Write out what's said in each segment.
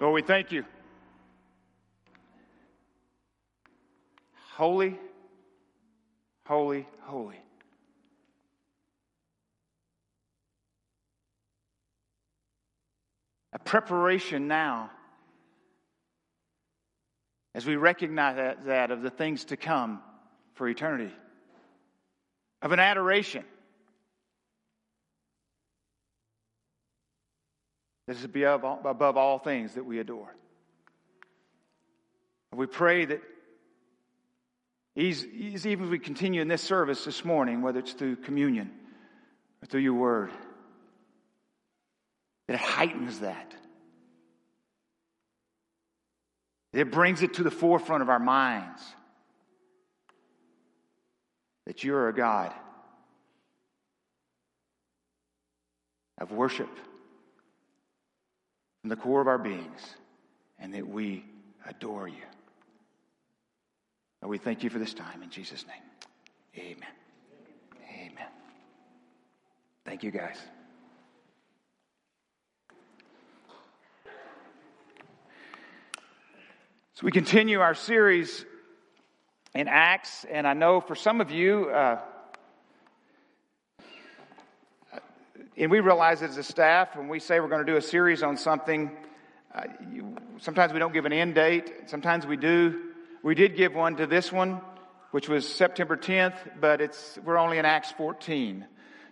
Lord, we thank you. Holy, holy, holy. A preparation now as we recognize that, that of the things to come for eternity, of an adoration. This is above, above all things that we adore. We pray that even as we continue in this service this morning, whether it's through communion or through your word, that it heightens that. It brings it to the forefront of our minds that you are a God of worship from the core of our beings and that we adore you. And we thank you for this time in Jesus' name. Amen. Amen. Thank you, guys. So we continue our series in Acts, and I know for some of you, uh, and we realize as a staff when we say we're going to do a series on something, uh, you, sometimes we don't give an end date, sometimes we do. We did give one to this one, which was September 10th, but it's we're only in Acts 14.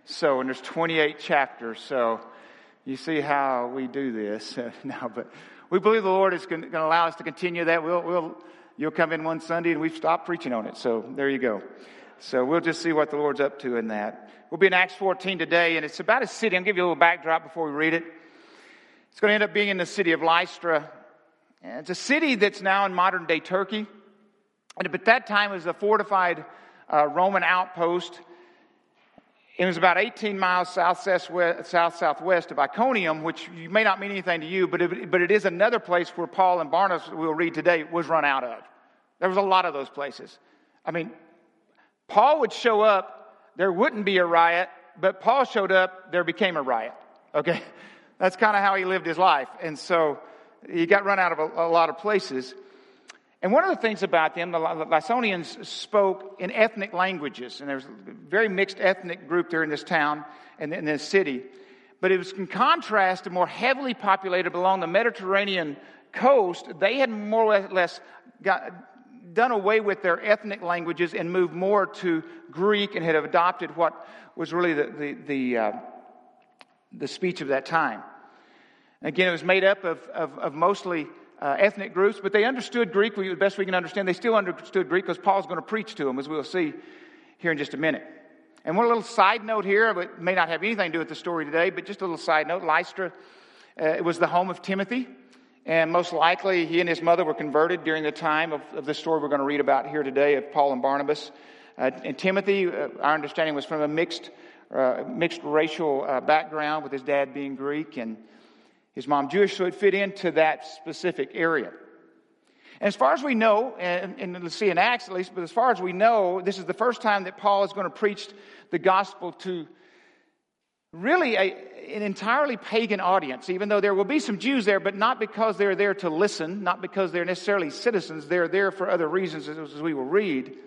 So, and there's 28 chapters. So, you see how we do this now, but we believe the Lord is going to allow us to continue that. We'll, we'll, you'll come in one Sunday and we've stopped preaching on it. So there you go. So we'll just see what the Lord's up to in that. We'll be in Acts 14 today, and it's about a city. I'll give you a little backdrop before we read it. It's going to end up being in the city of Lystra. And it's a city that's now in modern day Turkey. And at that time, it was a fortified uh, Roman outpost. It was about 18 miles south southwest of Iconium, which may not mean anything to you, but it, but it is another place where Paul and Barnabas, we'll read today, was run out of. There was a lot of those places. I mean, Paul would show up, there wouldn't be a riot, but Paul showed up, there became a riot. Okay? That's kind of how he lived his life. And so he got run out of a, a lot of places. And one of the things about them, the Lysonians spoke in ethnic languages, and there's a very mixed ethnic group there in this town and in this city. But it was in contrast to more heavily populated along the Mediterranean coast, they had more or less got, done away with their ethnic languages and moved more to Greek and had adopted what was really the, the, the, uh, the speech of that time. Again, it was made up of, of, of mostly uh, ethnic groups, but they understood Greek the best we can understand. They still understood Greek because Paul's going to preach to them, as we'll see here in just a minute. And one little side note here, it may not have anything to do with the story today, but just a little side note Lystra uh, was the home of Timothy. And most likely, he and his mother were converted during the time of, of the story we're going to read about here today of Paul and Barnabas. Uh, and Timothy, uh, our understanding, was from a mixed, uh, mixed racial uh, background, with his dad being Greek and his mom Jewish, so it fit into that specific area. And as far as we know, and, and let's see in Acts at least, but as far as we know, this is the first time that Paul is going to preach the gospel to really a, an entirely pagan audience, even though there will be some Jews there, but not because they're there to listen, not because they're necessarily citizens, they're there for other reasons, as we will read.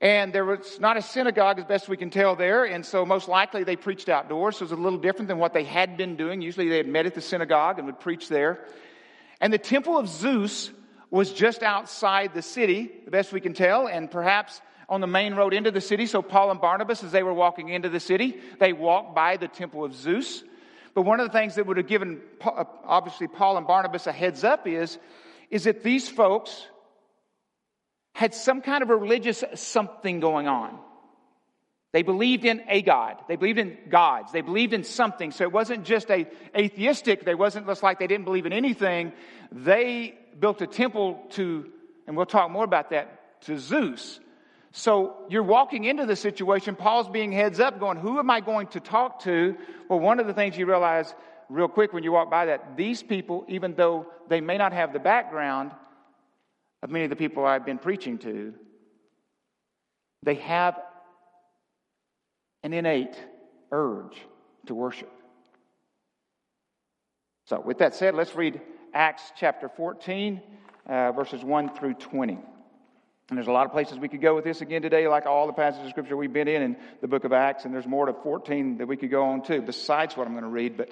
And there was not a synagogue, as best we can tell, there. And so, most likely, they preached outdoors. So, it was a little different than what they had been doing. Usually, they had met at the synagogue and would preach there. And the temple of Zeus was just outside the city, the best we can tell, and perhaps on the main road into the city. So, Paul and Barnabas, as they were walking into the city, they walked by the temple of Zeus. But one of the things that would have given, uh, obviously, Paul and Barnabas a heads up is, is that these folks, had some kind of a religious something going on. They believed in a God. They believed in gods. They believed in something. So it wasn't just a atheistic. They wasn't just like they didn't believe in anything. They built a temple to, and we'll talk more about that, to Zeus. So you're walking into the situation. Paul's being heads up going, who am I going to talk to? Well, one of the things you realize real quick when you walk by that, these people, even though they may not have the background, of many of the people I've been preaching to, they have an innate urge to worship. So, with that said, let's read Acts chapter 14, uh, verses 1 through 20. And there's a lot of places we could go with this again today, like all the passages of Scripture we've been in in the book of Acts, and there's more to 14 that we could go on too, besides what I'm going to read, but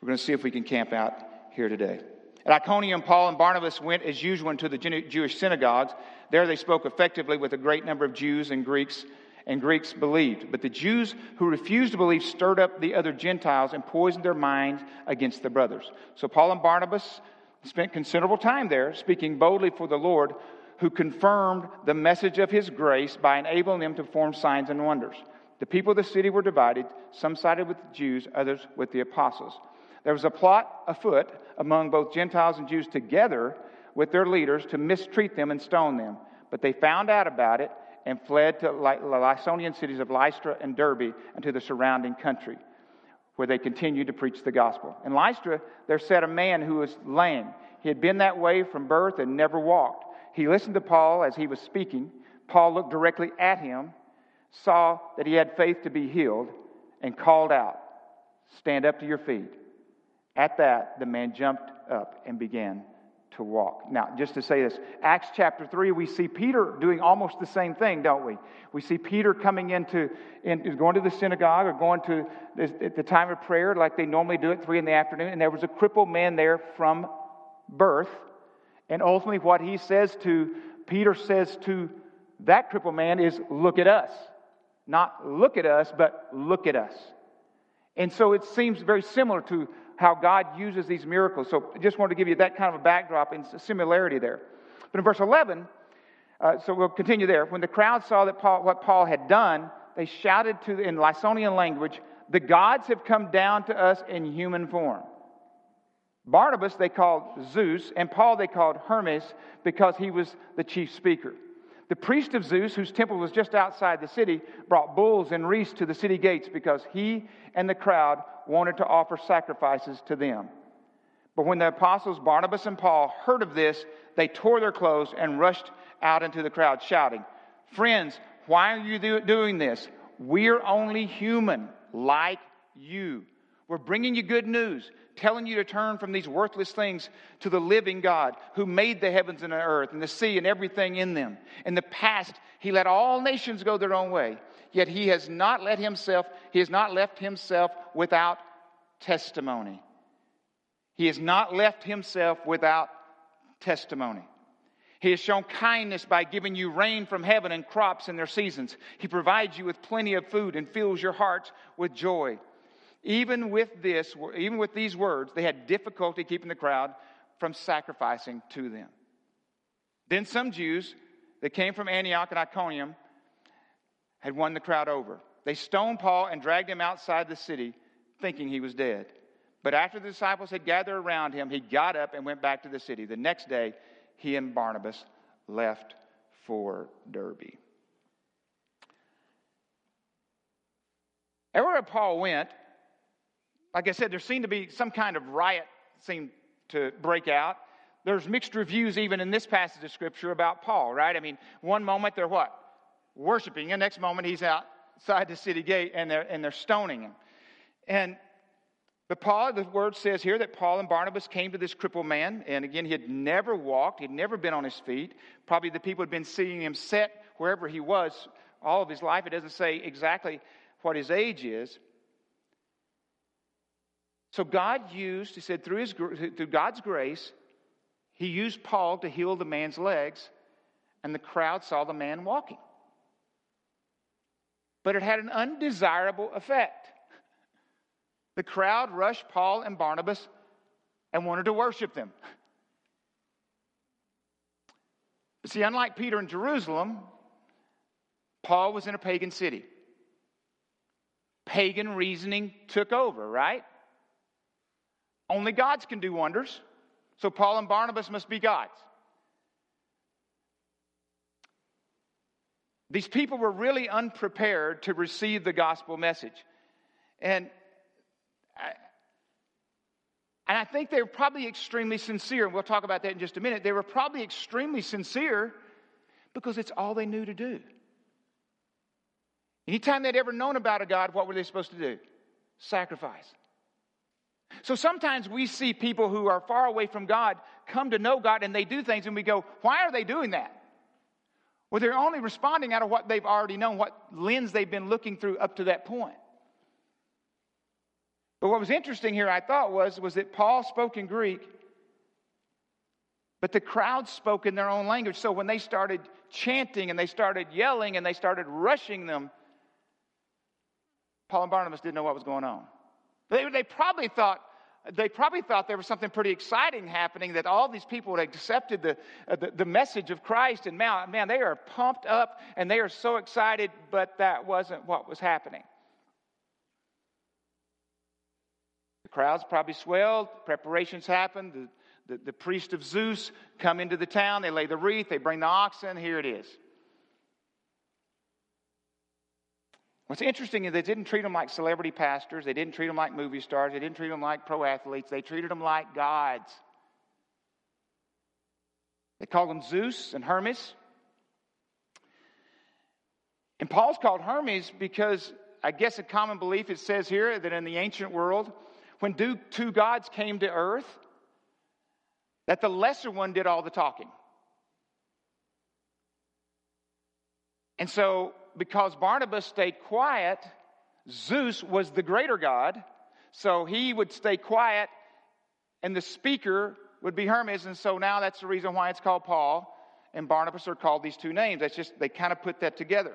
we're going to see if we can camp out here today. At Iconium, Paul and Barnabas went as usual into the Jewish synagogues. There they spoke effectively with a great number of Jews and Greeks, and Greeks believed. But the Jews who refused to believe stirred up the other Gentiles and poisoned their minds against the brothers. So Paul and Barnabas spent considerable time there, speaking boldly for the Lord, who confirmed the message of his grace by enabling them to perform signs and wonders. The people of the city were divided. Some sided with the Jews, others with the apostles. There was a plot afoot among both Gentiles and Jews together with their leaders to mistreat them and stone them. But they found out about it and fled to the Lysonian cities of Lystra and Derbe and to the surrounding country, where they continued to preach the gospel. In Lystra, there sat a man who was lame. He had been that way from birth and never walked. He listened to Paul as he was speaking. Paul looked directly at him, saw that he had faith to be healed, and called out, Stand up to your feet. At that, the man jumped up and began to walk. Now, just to say this, Acts chapter 3, we see Peter doing almost the same thing, don't we? We see Peter coming into, in, going to the synagogue or going to at the time of prayer like they normally do at 3 in the afternoon, and there was a crippled man there from birth. And ultimately, what he says to, Peter says to that crippled man is, Look at us. Not look at us, but look at us. And so it seems very similar to how God uses these miracles. So I just wanted to give you that kind of a backdrop and similarity there. But in verse 11, uh, so we'll continue there. When the crowd saw that Paul, what Paul had done, they shouted to in Lysonian language, "The gods have come down to us in human form." Barnabas they called Zeus, and Paul they called Hermes because he was the chief speaker. The priest of Zeus, whose temple was just outside the city, brought bulls and wreaths to the city gates because he and the crowd wanted to offer sacrifices to them. But when the apostles Barnabas and Paul heard of this, they tore their clothes and rushed out into the crowd, shouting, Friends, why are you do- doing this? We're only human, like you. We're bringing you good news, telling you to turn from these worthless things to the living God who made the heavens and the earth and the sea and everything in them. In the past, he let all nations go their own way, yet he has not let himself, he has not left himself without testimony. He has not left himself without testimony. He has shown kindness by giving you rain from heaven and crops in their seasons. He provides you with plenty of food and fills your hearts with joy. Even with this, even with these words, they had difficulty keeping the crowd from sacrificing to them. Then some Jews that came from Antioch and Iconium had won the crowd over. They stoned Paul and dragged him outside the city, thinking he was dead. But after the disciples had gathered around him, he got up and went back to the city. The next day, he and Barnabas left for Derbe. Everywhere Paul went, like I said, there seemed to be some kind of riot seemed to break out. There's mixed reviews even in this passage of scripture about Paul, right? I mean, one moment they're what? Worshiping, and next moment he's outside the city gate and they're and they're stoning him. And but Paul, the word says here that Paul and Barnabas came to this crippled man, and again, he had never walked, he'd never been on his feet. Probably the people had been seeing him set wherever he was all of his life. It doesn't say exactly what his age is. So God used, he said, through, his, through God's grace, he used Paul to heal the man's legs, and the crowd saw the man walking. But it had an undesirable effect. The crowd rushed Paul and Barnabas and wanted to worship them. See, unlike Peter in Jerusalem, Paul was in a pagan city. Pagan reasoning took over, right? Only gods can do wonders. So Paul and Barnabas must be gods. These people were really unprepared to receive the gospel message. And I, and I think they were probably extremely sincere. And we'll talk about that in just a minute. They were probably extremely sincere because it's all they knew to do. Anytime they'd ever known about a God, what were they supposed to do? Sacrifice. So sometimes we see people who are far away from God come to know God and they do things and we go, why are they doing that? Well, they're only responding out of what they've already known, what lens they've been looking through up to that point. But what was interesting here, I thought, was, was that Paul spoke in Greek, but the crowd spoke in their own language. So when they started chanting and they started yelling and they started rushing them, Paul and Barnabas didn't know what was going on. They, they probably thought, they probably thought there was something pretty exciting happening that all these people had accepted the, uh, the, the, message of Christ. And man, man, they are pumped up and they are so excited, but that wasn't what was happening. The crowds probably swelled, preparations happened. The, the, the priest of Zeus come into the town, they lay the wreath, they bring the oxen, here it is. What's interesting is they didn't treat them like celebrity pastors. They didn't treat them like movie stars. They didn't treat them like pro athletes. They treated them like gods. They called them Zeus and Hermes. And Paul's called Hermes because I guess a common belief it says here that in the ancient world, when two gods came to earth, that the lesser one did all the talking. And so because Barnabas stayed quiet, Zeus was the greater God. So he would stay quiet, and the speaker would be Hermes. And so now that's the reason why it's called Paul and Barnabas are called these two names. That's just, they kind of put that together.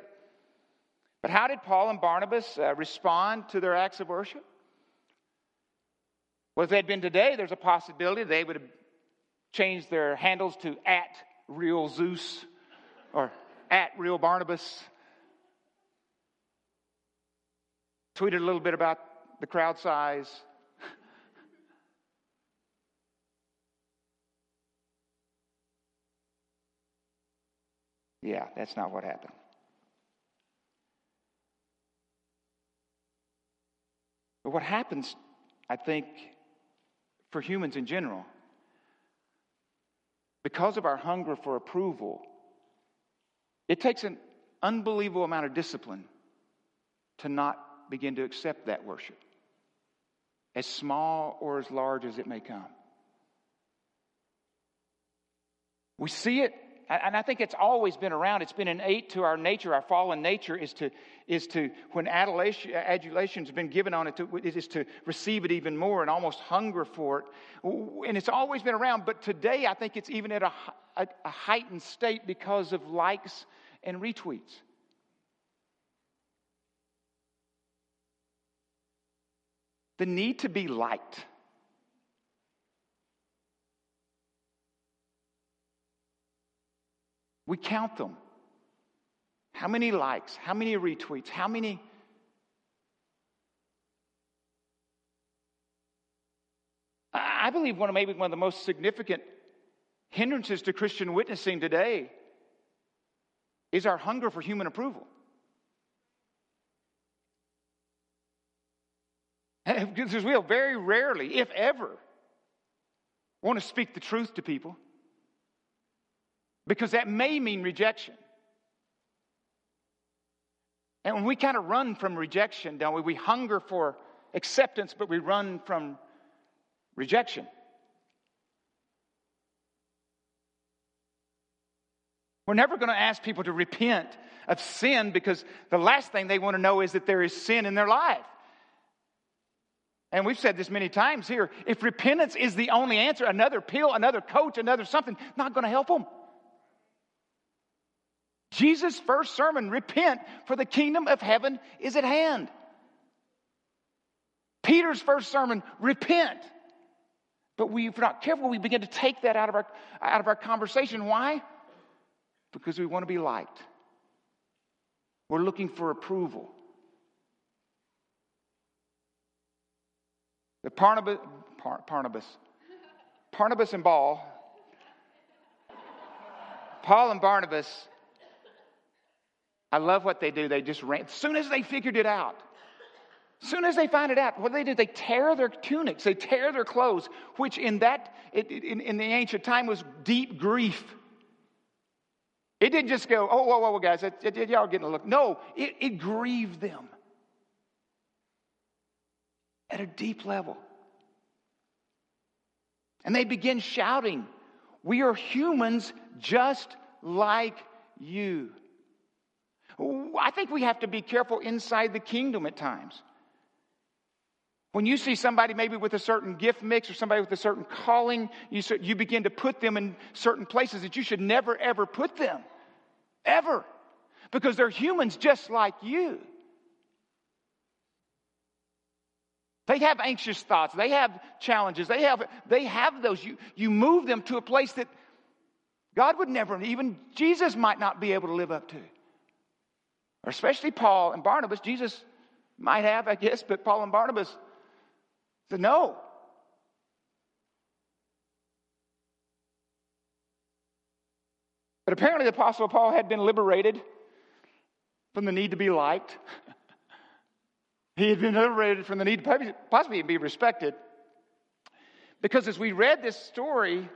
But how did Paul and Barnabas uh, respond to their acts of worship? Well, if they'd been today, there's a possibility they would have changed their handles to at real Zeus or at real Barnabas tweeted a little bit about the crowd size. yeah, that's not what happened. But what happens, I think, for humans in general, because of our hunger for approval, it takes an unbelievable amount of discipline to not begin to accept that worship, as small or as large as it may come. We see it, and I think it's always been around. It's been innate to our nature, our fallen nature, is to, is to when adulation, adulation's been given on it, to, it is to receive it even more and almost hunger for it. And it's always been around, but today I think it's even at a, a, a heightened state because of likes and retweets. The need to be liked. We count them. How many likes? How many retweets? How many? I believe one of maybe one of the most significant hindrances to Christian witnessing today is our hunger for human approval. Because we'll very rarely, if ever, want to speak the truth to people. Because that may mean rejection. And when we kind of run from rejection, don't we? We hunger for acceptance, but we run from rejection. We're never going to ask people to repent of sin because the last thing they want to know is that there is sin in their life. And we've said this many times here if repentance is the only answer, another pill, another coach, another something, not going to help them. Jesus' first sermon, repent, for the kingdom of heaven is at hand. Peter's first sermon, repent. But we, if we're not careful, we begin to take that out of our, out of our conversation. Why? Because we want to be liked. We're looking for approval. The Barnabas, Barnabas, and Paul, Paul and Barnabas, I love what they do. They just ran. As soon as they figured it out, as soon as they find it out, what do they do? They tear their tunics, they tear their clothes, which in that, in, in the ancient time was deep grief. It didn't just go, oh, whoa, whoa, whoa, guys, y'all getting a look. No, it, it grieved them at a deep level. And they begin shouting, We are humans just like you. I think we have to be careful inside the kingdom at times. When you see somebody maybe with a certain gift mix or somebody with a certain calling, you, you begin to put them in certain places that you should never, ever put them. Ever. Because they're humans just like you. They have anxious thoughts. They have challenges. They have, they have those. You, you move them to a place that God would never, even Jesus might not be able to live up to. Or especially Paul and Barnabas. Jesus might have, I guess, but Paul and Barnabas said no. But apparently, the Apostle Paul had been liberated from the need to be liked. He had been liberated from the need to possibly be respected. Because as we read this story,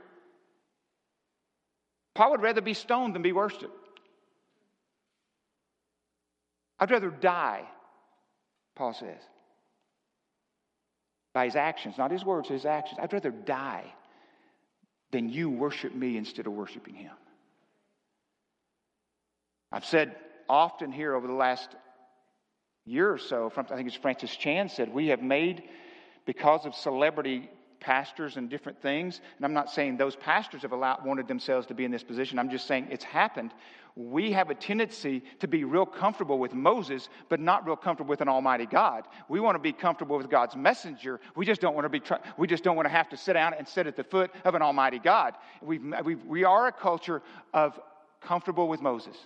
Paul would rather be stoned than be worshipped. I'd rather die, Paul says, by his actions, not his words, his actions. I'd rather die than you worship me instead of worshiping him. I've said often here over the last year or so, from, I think it's Francis Chan said, we have made, because of celebrity pastors and different things, and I'm not saying those pastors have allowed, wanted themselves to be in this position, I'm just saying it's happened. We have a tendency to be real comfortable with Moses, but not real comfortable with an almighty God. We want to be comfortable with God's messenger. We just don't want to be, we just don't want to have to sit down and sit at the foot of an almighty God. We've, we've, we are a culture of comfortable with Moses.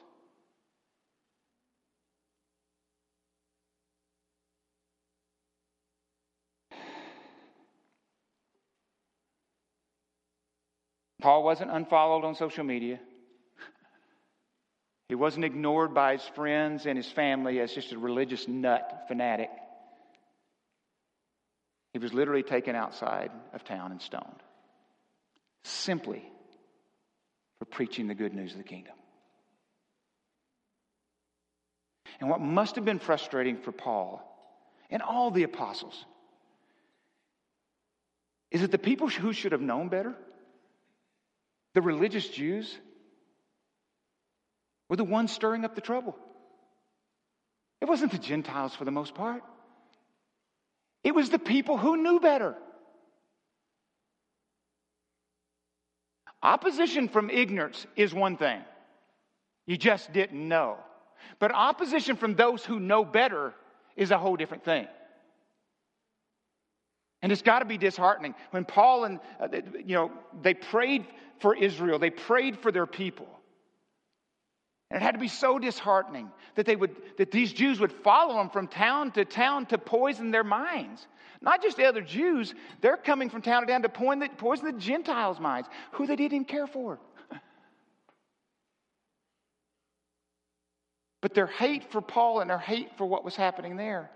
Paul wasn't unfollowed on social media. He wasn't ignored by his friends and his family as just a religious nut fanatic. He was literally taken outside of town and stoned simply for preaching the good news of the kingdom. And what must have been frustrating for Paul and all the apostles is that the people who should have known better the religious Jews were the ones stirring up the trouble. It wasn't the Gentiles for the most part, it was the people who knew better. Opposition from ignorance is one thing. You just didn't know. But opposition from those who know better is a whole different thing. And it's got to be disheartening. When Paul and, uh, you know, they prayed for Israel, they prayed for their people. And it had to be so disheartening that, they would, that these Jews would follow them from town to town to poison their minds. Not just the other Jews, they're coming from town to town to poison the Gentiles' minds, who they didn't even care for. But their hate for Paul and their hate for what was happening there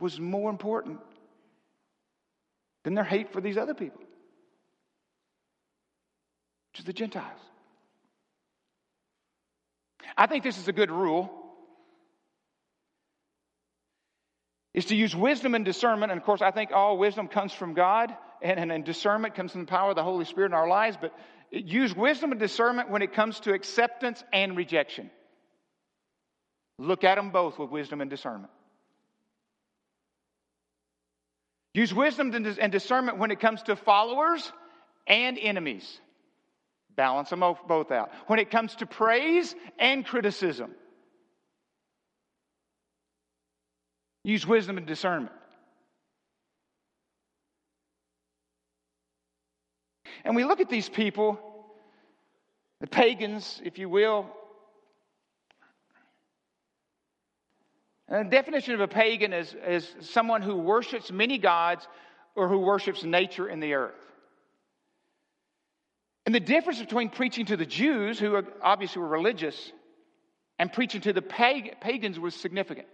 was more important than their hate for these other people, which is the Gentiles. I think this is a good rule. Is to use wisdom and discernment. And of course, I think all wisdom comes from God, and, and, and discernment comes from the power of the Holy Spirit in our lives. But use wisdom and discernment when it comes to acceptance and rejection. Look at them both with wisdom and discernment. Use wisdom and discernment when it comes to followers and enemies. Balance them both out. When it comes to praise and criticism, use wisdom and discernment. And we look at these people, the pagans, if you will, And the definition of a pagan is, is someone who worships many gods or who worships nature and the earth. And the difference between preaching to the Jews, who obviously were religious, and preaching to the pagans was significant.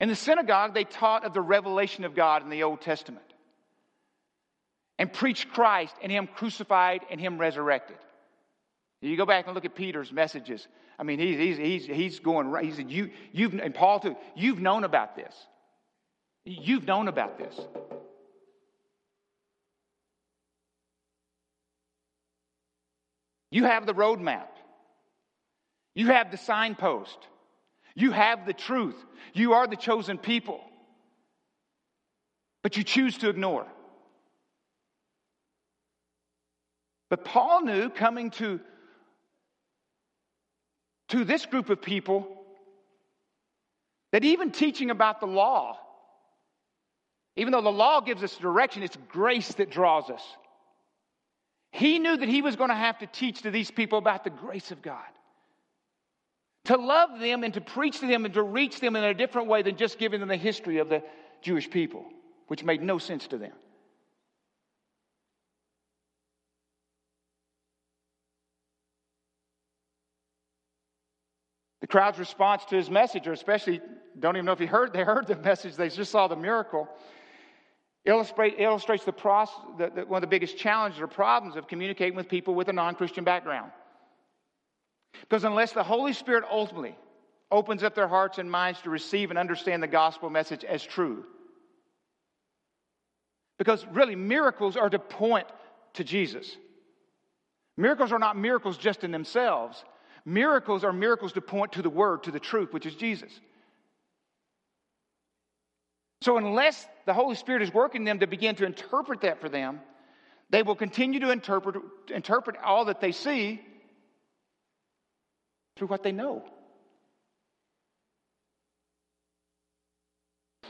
In the synagogue, they taught of the revelation of God in the Old Testament and preached Christ and Him crucified and Him resurrected. You go back and look at Peter's messages. I mean, he's, he's, he's, he's going right. He said, you, you've, and Paul too, you've known about this. You've known about this. You have the roadmap. You have the signpost. You have the truth. You are the chosen people. But you choose to ignore. But Paul knew coming to to this group of people that even teaching about the law, even though the law gives us direction, it's grace that draws us. He knew that he was going to have to teach to these people about the grace of God. To love them and to preach to them and to reach them in a different way than just giving them the history of the Jewish people, which made no sense to them. The crowd's response to his message, or especially, don't even know if he heard, they heard the message, they just saw the miracle, illustrate, illustrates the, process, the, the, one of the biggest challenges or problems of communicating with people with a non Christian background. Because unless the Holy Spirit ultimately opens up their hearts and minds to receive and understand the gospel message as true, because really miracles are to point to Jesus. Miracles are not miracles just in themselves. Miracles are miracles to point to the word, to the truth, which is Jesus. So, unless the Holy Spirit is working them to begin to interpret that for them, they will continue to interpret, interpret all that they see through what they know.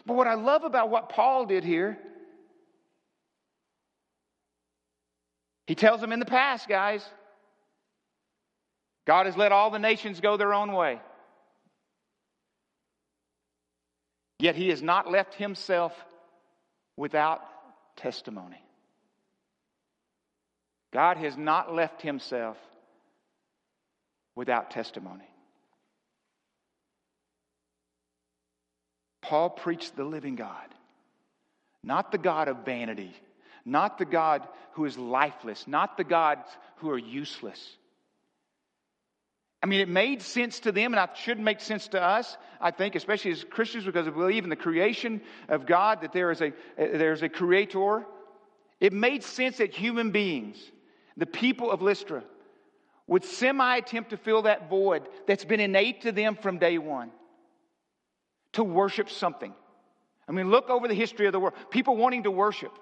But what I love about what Paul did here, he tells them in the past, guys, God has let all the nations go their own way. Yet he has not left himself without testimony. God has not left himself without testimony. Paul preached the living God, not the God of vanity, not the God who is lifeless, not the gods who are useless. I mean, it made sense to them, and it should make sense to us, I think, especially as Christians, because we believe in the creation of God, that there is a, there's a creator. It made sense that human beings, the people of Lystra, would semi attempt to fill that void that's been innate to them from day one to worship something. I mean, look over the history of the world. People wanting to worship.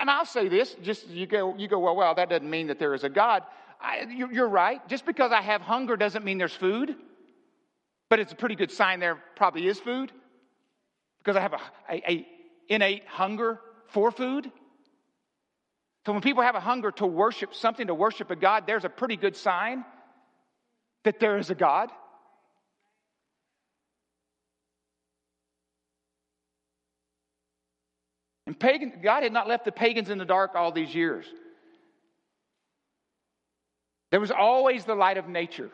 And I'll say this, just you go, you go, well, well, that doesn't mean that there is a God. I, you're right. Just because I have hunger doesn't mean there's food, but it's a pretty good sign there probably is food because I have a, a, a innate hunger for food. So when people have a hunger to worship something, to worship a God, there's a pretty good sign that there is a God. And pagan, God had not left the pagans in the dark all these years. There was always the light of nature,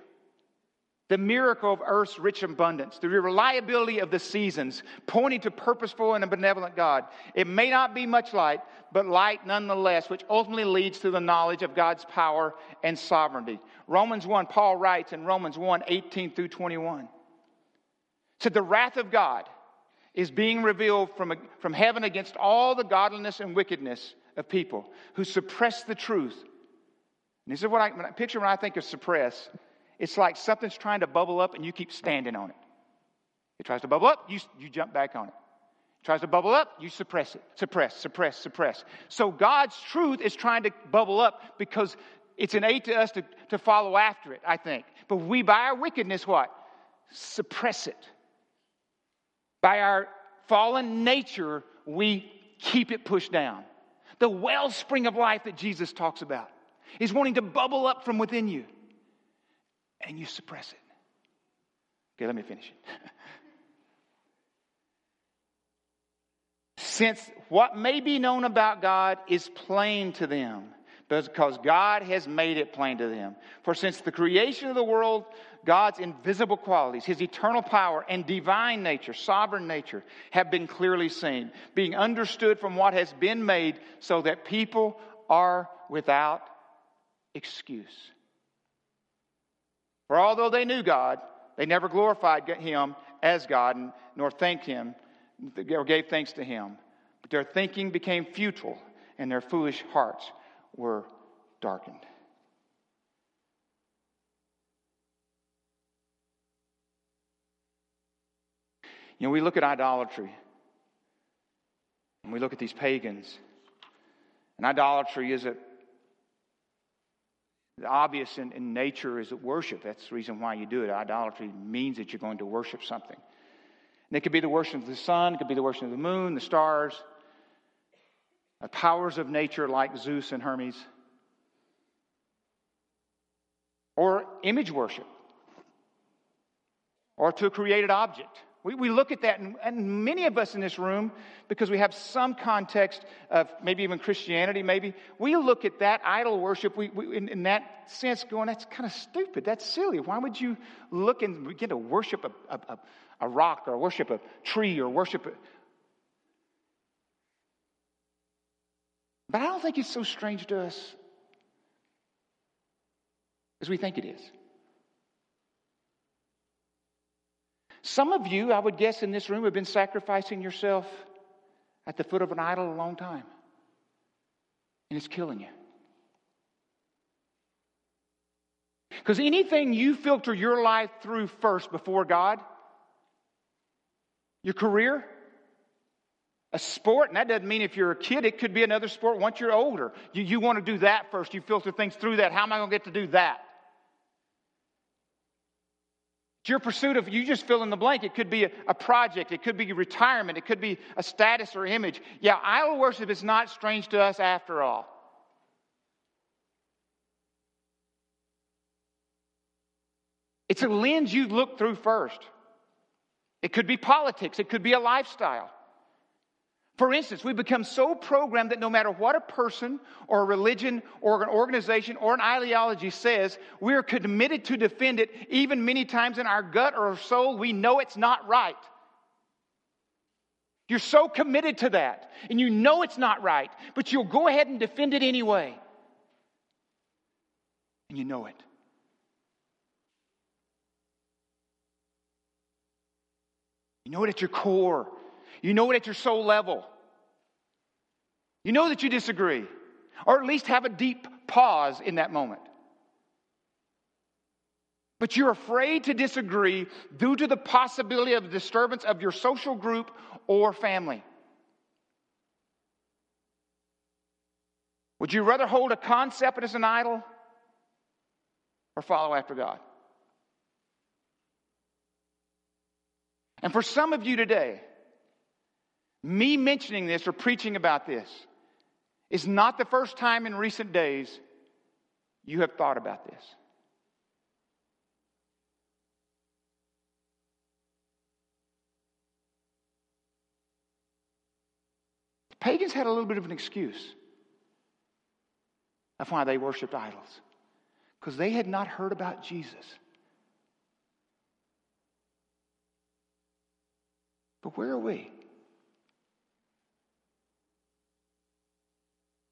the miracle of earth's rich abundance, the reliability of the seasons, pointing to purposeful and a benevolent God. It may not be much light, but light nonetheless, which ultimately leads to the knowledge of God's power and sovereignty. Romans 1, Paul writes in Romans 1 18 through 21. So the wrath of God is being revealed from, from heaven against all the godliness and wickedness of people who suppress the truth and this is what I, when I picture when I think of suppress. It's like something's trying to bubble up and you keep standing on it. It tries to bubble up, you, you jump back on it. it. Tries to bubble up, you suppress it. Suppress, suppress, suppress. So God's truth is trying to bubble up because it's an aid to us to, to follow after it, I think. But we, by our wickedness, what? Suppress it. By our fallen nature, we keep it pushed down. The wellspring of life that Jesus talks about is wanting to bubble up from within you, and you suppress it. Okay, let me finish it. Since what may be known about God is plain to them, because God has made it plain to them. For since the creation of the world, God's invisible qualities, his eternal power and divine nature, sovereign nature, have been clearly seen, being understood from what has been made, so that people are without excuse. For although they knew God, they never glorified Him as God nor thanked Him or gave thanks to Him. But their thinking became futile and their foolish hearts were darkened. You know, we look at idolatry and we look at these pagans, and idolatry is a obvious in, in nature is worship. That's the reason why you do it. Idolatry means that you're going to worship something. And it could be the worship of the sun, it could be the worship of the moon, the stars, the powers of nature like Zeus and Hermes, or image worship, or to a created object. We, we look at that, and, and many of us in this room, because we have some context of maybe even Christianity, maybe, we look at that idol worship we, we, in, in, that sense going, that's kind of stupid. That's silly. Why would you look and begin to worship a, a, a rock or worship a tree or worship a... But I don't think it's so strange to us as we think it is. Some of you, I would guess, in this room have been sacrificing yourself at the foot of an idol a long time, and it's killing you. Because anything you filter your life through first before God, your career, a sport, and that doesn't mean if you're a kid, it could be another sport once you're older. You, you want to do that first. You filter things through that. How am I going to get to do that? Your pursuit of, you just fill in the blank. It could be a, a project, it could be retirement, it could be a status or image. Yeah, idol worship is not strange to us after all. It's a lens you look through first. It could be politics, it could be a lifestyle. For instance, we become so programmed that no matter what a person or a religion or an organization or an ideology says, we're committed to defend it, even many times in our gut or our soul, we know it's not right. You're so committed to that, and you know it's not right, but you'll go ahead and defend it anyway. And you know it. You know it at your core. You know it at your soul level. You know that you disagree, or at least have a deep pause in that moment. But you're afraid to disagree due to the possibility of disturbance of your social group or family. Would you rather hold a concept as an idol or follow after God? And for some of you today, me mentioning this or preaching about this is not the first time in recent days you have thought about this. The pagans had a little bit of an excuse of why they worshiped idols because they had not heard about Jesus. But where are we?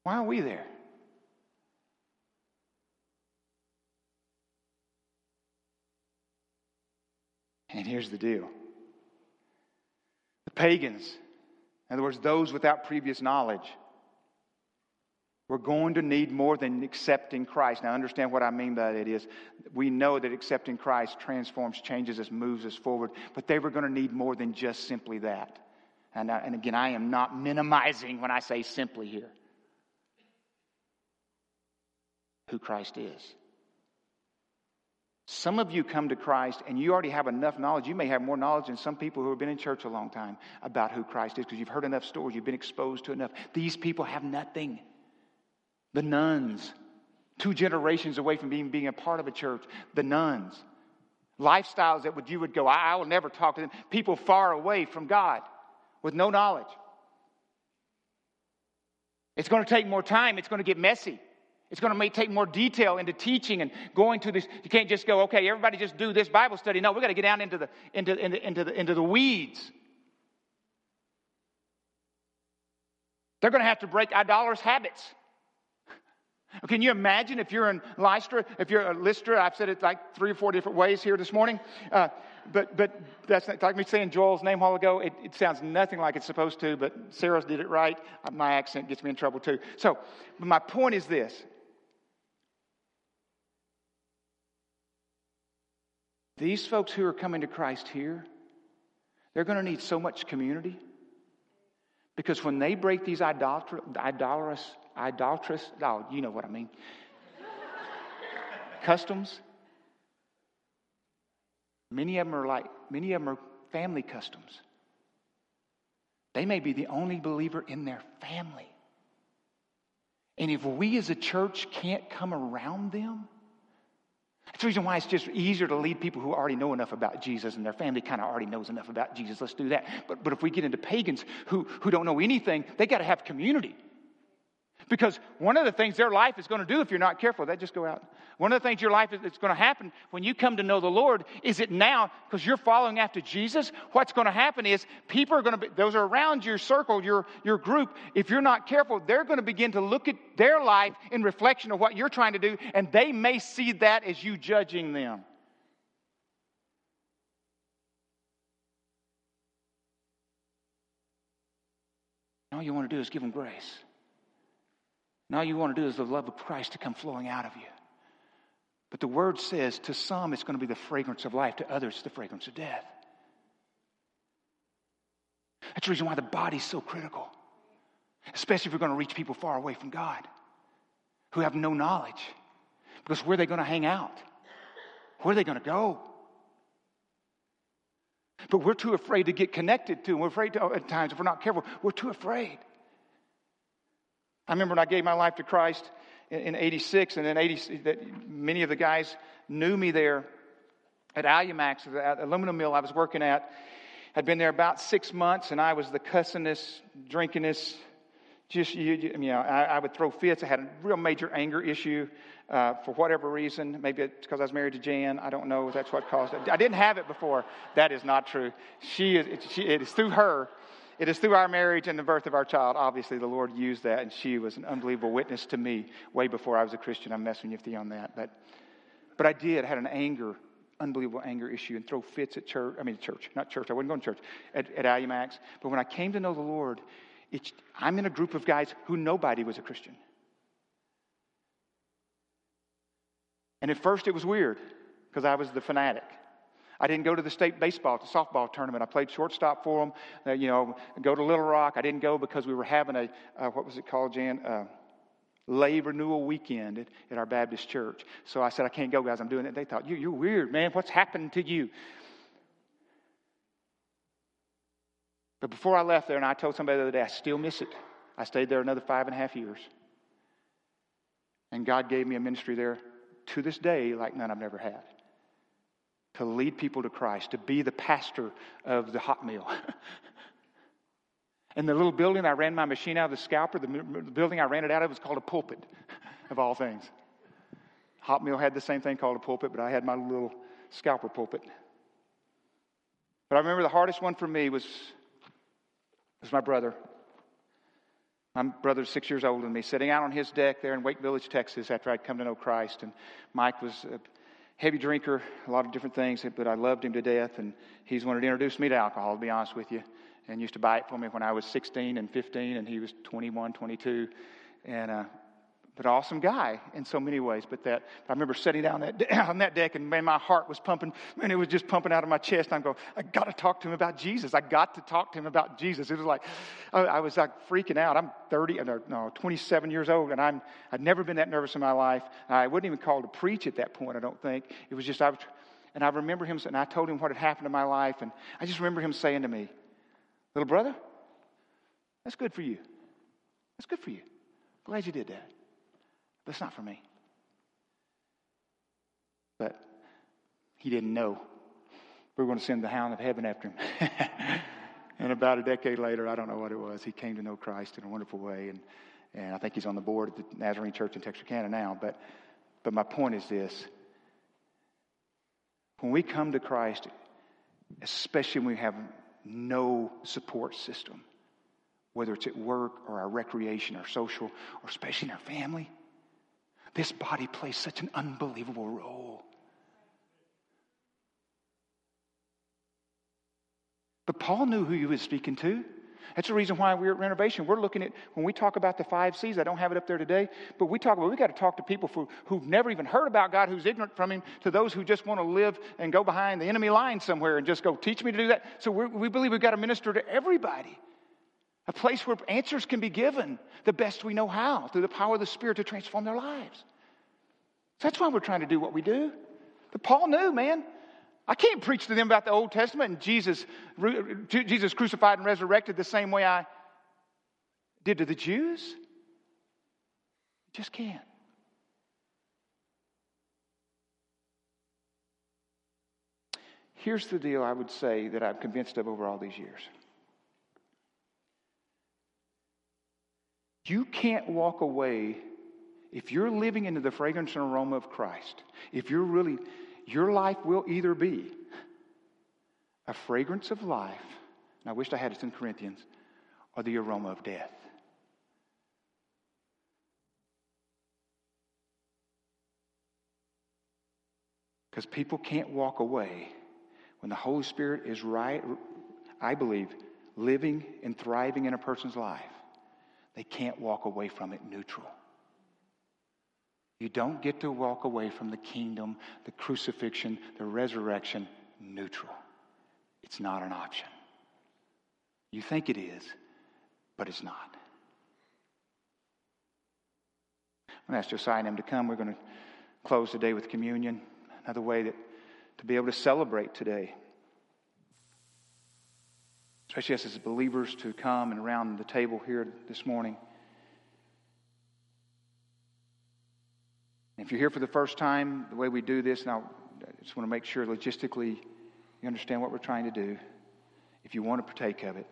Why aren't we there? And here's the deal the pagans, in other words, those without previous knowledge, we're going to need more than accepting Christ. Now, understand what I mean by that is we know that accepting Christ transforms, changes us, moves us forward, but they were going to need more than just simply that. And, and again, I am not minimizing when I say simply here who Christ is. Some of you come to Christ and you already have enough knowledge. You may have more knowledge than some people who have been in church a long time about who Christ is because you've heard enough stories, you've been exposed to enough. These people have nothing. The nones, two generations away from being, being a part of a church, the nones, lifestyles that would, you would go, I, I will never talk to them. People far away from God with no knowledge. It's going to take more time, it's going to get messy. It's going to take more detail into teaching and going to this. You can't just go, okay, everybody just do this Bible study. No, we've got to get down into the, into, into, into, the, into the weeds. They're going to have to break idolatrous habits. Can you imagine if you're in Lystra, if you're a Lystra, I've said it like three or four different ways here this morning, uh, but, but that's like me saying Joel's name a while ago. It, it, sounds nothing like it's supposed to, but Sarah did it right. My accent gets me in trouble too. So, my point is this These folks who are coming to Christ here, they're going to need so much community. Because when they break these idolatrous, idolatrous, oh, you know what I mean, customs, many of them are like, many of them are family customs. They may be the only believer in their family. And if we as a church can't come around them, that's the reason why it's just easier to lead people who already know enough about Jesus and their family kind of already knows enough about Jesus. Let's do that. But, but if we get into pagans who, who don't know anything, they got to have community. Because one of the things their life is going to do if you're not careful, that just go out. One of the things your life is that's going to happen when you come to know the Lord is it now, because you're following after Jesus, what's going to happen is people are going to be, those are around your circle, your, your group, if you're not careful, they're going to begin to look at their life in reflection of what you're trying to do, and they may see that as you judging them. All you want to do is give them grace. And all you want to do is the love of Christ to come flowing out of you. But the word says to some it's going to be the fragrance of life, to others, the fragrance of death. That's the reason why the body's so critical, especially if we're going to reach people far away from God who have no knowledge. Because where are they going to hang out? Where are they going to go? But we're too afraid to get connected to, and we're afraid to, at times, if we're not careful, we're too afraid. I remember when I gave my life to Christ in, in 86, and then 80, that many of the guys knew me there at Alumax, the aluminum mill I was working at. I'd been there about six months, and I was the cussingest, drinkingest, just, you, you know, I, I, would throw fits. I had a real major anger issue uh, for whatever reason. Maybe it's because I was married to Jan. I don't know if that's what caused it. I didn't have it before. That is not true. She is, she, it is through her it is through our marriage and the birth of our child. Obviously, the Lord used that, and she was an unbelievable witness to me way before I was a Christian. I'm messing with you on that. But, but I did. I had an anger, unbelievable anger issue and throw fits at church. I mean, church, not church. I wasn't going to church, at, at Alumax. But when I came to know the Lord, I'm in a group of guys who nobody was a Christian. And at first it was weird because I was the fanatic. I didn't go to the state baseball, softball tournament. I played shortstop for them. Uh, you know, go to Little Rock. I didn't go because we were having a, uh, what was it called, Jan? Uh, lay renewal weekend at, at, our Baptist church. So I said, I can't go, guys. I'm doing it. They thought, you, you're weird, man. What's happened to you? But before I left there, and I told somebody the other day, I still miss it. I stayed there another five and a half years. And God gave me a ministry there to this day like none I've never had to lead people to Christ, to be the pastor of the hot mill. In the little building I ran my machine out of the scalper, the building I ran it out of was called a pulpit, of all things. Hot mill had the same thing called a pulpit, but I had my little scalper pulpit. But I remember the hardest one for me was, was my brother. My brother's six years older than me, sitting out on his deck there in Wake Village, Texas, after I'd come to know Christ. And Mike was heavy drinker, a lot of different things, but I loved him to death. And he's wanted to introduce me to alcohol, to be honest with you, and used to buy it for me when I was 16 and 15, and he was 21, 22. And uh, but awesome guy in so many ways. But that I remember sitting down that on that deck, and man, my heart was pumping, and it was just pumping out of my chest. I'm going, I got to talk to him about Jesus. I got to talk to him about Jesus. It was like I, I was like freaking out. I'm 30, uh, no, 27 years old, and I'm I'd never been that nervous in my life. I wasn't even called to preach at that point. I don't think it was just I was, and I remember him, and I told him what had happened in my life, and I just remember him saying to me, "Little brother, that's good for you. That's good for you. Glad you did that." That's not for me. But he didn't know. We were going to send the hound of heaven after him. and about a decade later, I don't know what it was, he came to know Christ in a wonderful way. And, and I think he's on the board of the Nazarene Church in Texarkana now. But, but my point is this when we come to Christ, especially when we have no support system, whether it's at work or our recreation or social, or especially in our family, this body plays such an unbelievable role. But Paul knew who he was speaking to. That's the reason why we're at renovation. We're looking at, when we talk about the five C's, I don't have it up there today, but we talk about, we've got to talk to people for, who've never even heard about God, who's ignorant from Him, to those who just want to live and go behind the enemy line somewhere and just go, teach me to do that. So we believe we've got to minister to everybody. A place where answers can be given the best we know how through the power of the Spirit to transform their lives. So that's why we're trying to do what we do. But Paul knew, man. I can't preach to them about the Old Testament and Jesus, Jesus crucified and resurrected the same way I did to the Jews. Just can't. Here's the deal I would say that I'm convinced of over all these years. You can't walk away if you're living into the fragrance and aroma of Christ. If you're really, your life will either be a fragrance of life, and I wish I had it in Corinthians, or the aroma of death. Because people can't walk away when the Holy Spirit is right, I believe, living and thriving in a person's life. They can't walk away from it neutral. You don't get to walk away from the kingdom, the crucifixion, the resurrection neutral. It's not an option. You think it is, but it's not. I'm going to ask Josiah and him to come. We're going to close today with communion. Another way that to be able to celebrate today especially as believers, to come and around the table here this morning. If you're here for the first time, the way we do this, now I just want to make sure logistically you understand what we're trying to do. If you want to partake of it,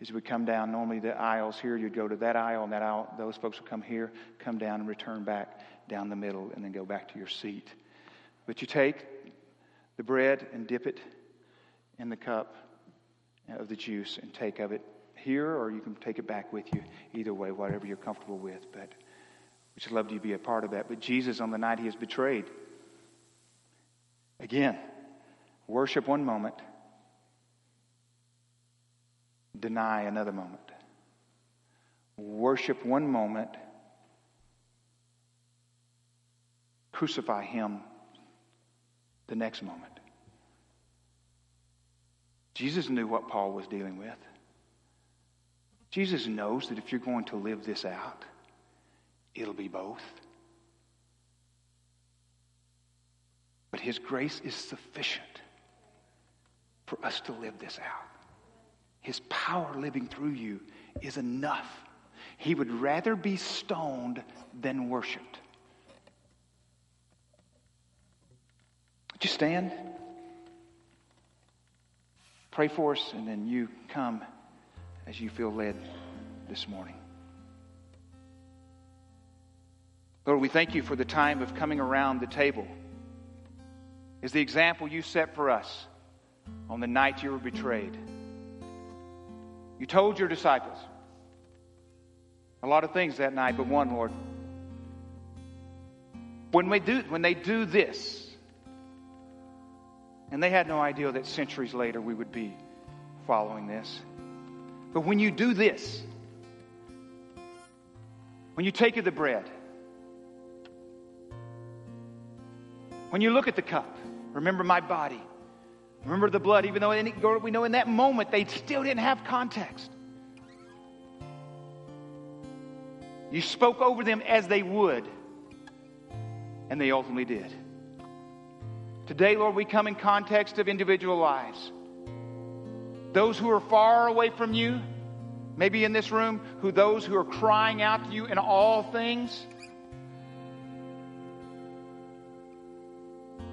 is we come down. Normally the aisles here, you'd go to that aisle and that aisle. Those folks will come here, come down and return back down the middle, and then go back to your seat. But you take the bread and dip it in the cup of the juice and take of it here, or you can take it back with you. Either way, whatever you're comfortable with. But we should love to be a part of that. But Jesus, on the night he is betrayed, again, worship one moment, deny another moment. Worship one moment, crucify him the next moment. Jesus knew what Paul was dealing with. Jesus knows that if you're going to live this out, it'll be both. But His grace is sufficient for us to live this out. His power living through you is enough. He would rather be stoned than worshiped. Would you stand? Pray for us, and then you come as you feel led this morning. Lord, we thank you for the time of coming around the table. Is the example you set for us on the night you were betrayed. You told your disciples a lot of things that night, but one, Lord. When, we do, when they do this, and they had no idea that centuries later we would be following this. But when you do this, when you take of the bread, when you look at the cup, remember my body, remember the blood, even though we know in that moment they still didn't have context. You spoke over them as they would, and they ultimately did. Today, Lord, we come in context of individual lives. Those who are far away from you, maybe in this room, who those who are crying out to you in all things,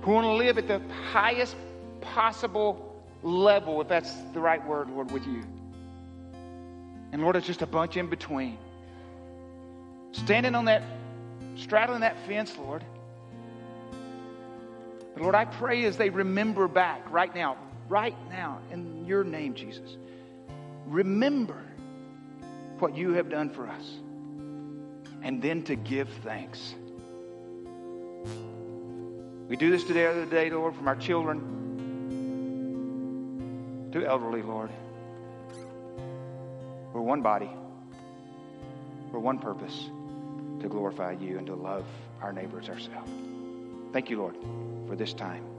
who want to live at the highest possible level, if that's the right word, Lord, with you. And Lord, it's just a bunch in between. Standing on that, straddling that fence, Lord. Lord, I pray as they remember back right now, right now, in your name, Jesus, remember what you have done for us and then to give thanks. We do this today, other day, Lord, from our children to elderly, Lord. We're one body, for one purpose to glorify you and to love our neighbors ourselves. Thank you, Lord, for this time.